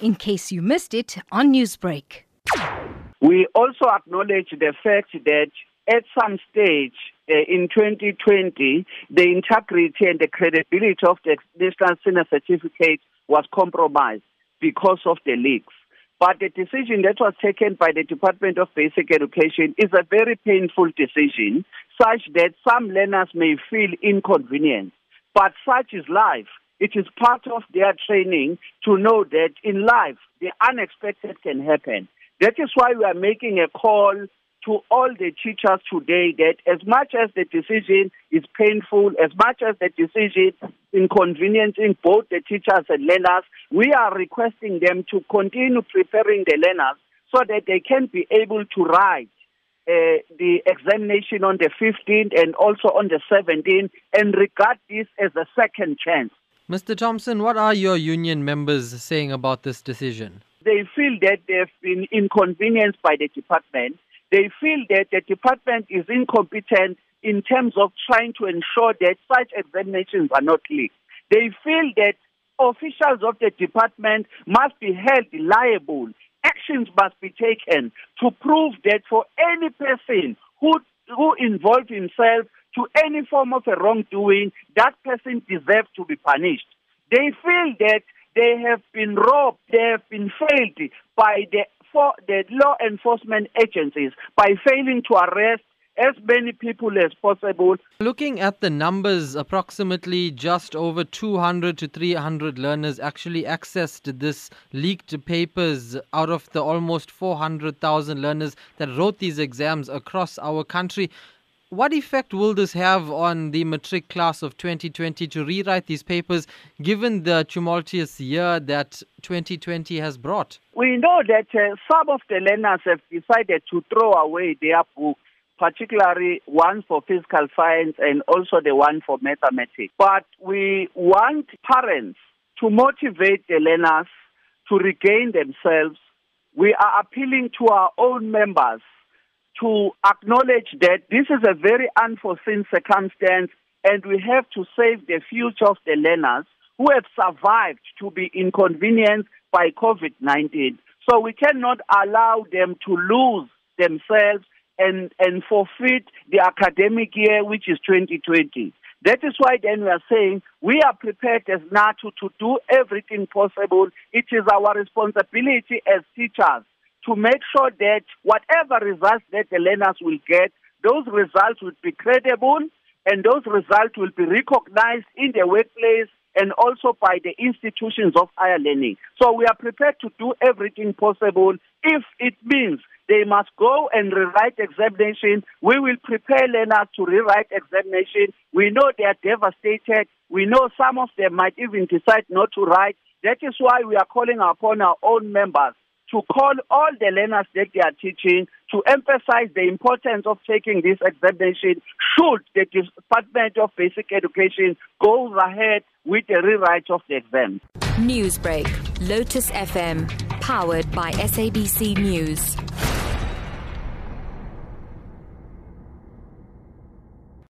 in case you missed it on Newsbreak. We also acknowledge the fact that at some stage uh, in 2020, the integrity and the credibility of the National Senior Certificate was compromised because of the leaks. But the decision that was taken by the Department of Basic Education is a very painful decision, such that some learners may feel inconvenienced. But such is life. It is part of their training to know that in life, the unexpected can happen. That is why we are making a call to all the teachers today that as much as the decision is painful, as much as the decision is inconveniencing both the teachers and learners, we are requesting them to continue preparing the learners so that they can be able to write uh, the examination on the 15th and also on the 17th and regard this as a second chance. Mr. Thompson, what are your union members saying about this decision? They feel that they've been inconvenienced by the department. They feel that the department is incompetent in terms of trying to ensure that such examinations are not leaked. They feel that officials of the department must be held liable. Actions must be taken to prove that for any person who who involved himself to any form of a wrongdoing, that person deserves to be punished. They feel that they have been robbed, they have been failed by the, for the law enforcement agencies by failing to arrest as many people as possible. Looking at the numbers, approximately just over 200 to 300 learners actually accessed this leaked papers out of the almost 400,000 learners that wrote these exams across our country. What effect will this have on the matric class of 2020 to rewrite these papers given the tumultuous year that 2020 has brought? We know that uh, some of the learners have decided to throw away their books particularly one for physical science and also the one for mathematics. But we want parents to motivate the learners to regain themselves. We are appealing to our own members to acknowledge that this is a very unforeseen circumstance and we have to save the future of the learners who have survived to be inconvenienced by COVID 19. So we cannot allow them to lose themselves and, and forfeit the academic year, which is 2020. That is why then we are saying we are prepared as NATU to do everything possible. It is our responsibility as teachers to make sure that whatever results that the learners will get, those results will be credible and those results will be recognized in the workplace and also by the institutions of higher learning. So we are prepared to do everything possible if it means they must go and rewrite examination. We will prepare learners to rewrite examination. We know they are devastated. We know some of them might even decide not to write. That is why we are calling upon our own members to call all the learners that they are teaching to emphasize the importance of taking this examination should the Department of Basic Education go ahead with the rewrite of the exam. Newsbreak, Lotus FM, powered by SABC News.